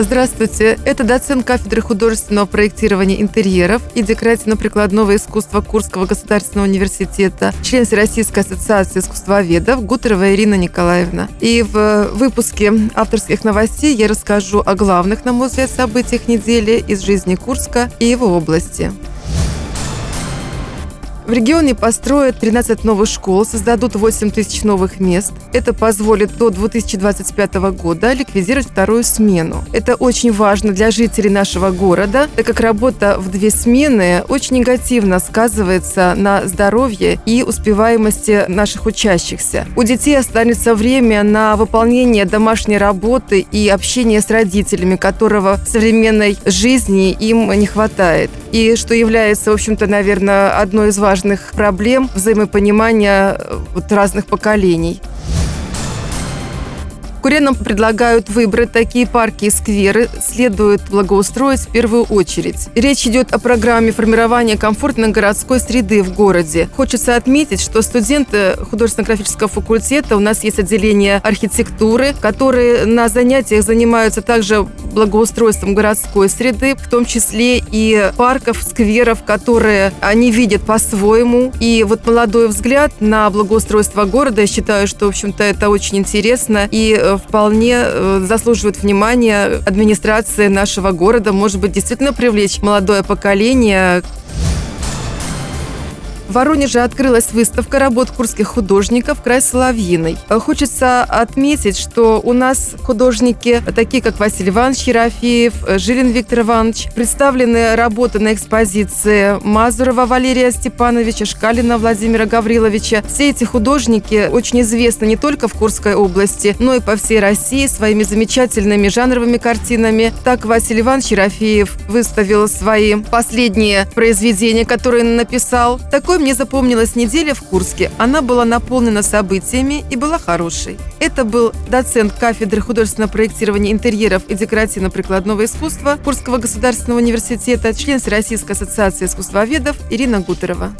Здравствуйте, это доцент кафедры художественного проектирования интерьеров и декоративно-прикладного искусства Курского государственного университета, член Всероссийской ассоциации искусствоведов Гутерова Ирина Николаевна. И в выпуске авторских новостей я расскажу о главных, на мой взгляд, событиях недели из жизни Курска и его области. В регионе построят 13 новых школ, создадут 8 тысяч новых мест. Это позволит до 2025 года ликвидировать вторую смену. Это очень важно для жителей нашего города, так как работа в две смены очень негативно сказывается на здоровье и успеваемости наших учащихся. У детей останется время на выполнение домашней работы и общение с родителями, которого в современной жизни им не хватает. И что является, в общем-то, наверное, одной из важных проблем взаимопонимания э, вот разных поколений. Куренам предлагают выбрать такие парки и скверы, следует благоустроить в первую очередь. Речь идет о программе формирования комфортной городской среды в городе. Хочется отметить, что студенты художественно-графического факультета, у нас есть отделение архитектуры, которые на занятиях занимаются также благоустройством городской среды, в том числе и парков, скверов, которые они видят по-своему. И вот молодой взгляд на благоустройство города, я считаю, что, в общем-то, это очень интересно и э, вполне э, заслуживает внимания администрации нашего города. Может быть, действительно привлечь молодое поколение в Воронеже открылась выставка работ курских художников «Край Соловьиной». Хочется отметить, что у нас художники, такие как Василий Иванович Ерофеев, Жилин Виктор Иванович, представлены работы на экспозиции Мазурова Валерия Степановича, Шкалина Владимира Гавриловича. Все эти художники очень известны не только в Курской области, но и по всей России своими замечательными жанровыми картинами. Так Василий Иванович Ерофеев выставил свои последние произведения, которые написал. Такой какой мне запомнилась неделя в Курске. Она была наполнена событиями и была хорошей. Это был доцент кафедры художественного проектирования интерьеров и декоративно-прикладного искусства Курского государственного университета, член Всероссийской ассоциации искусствоведов Ирина Гутерова.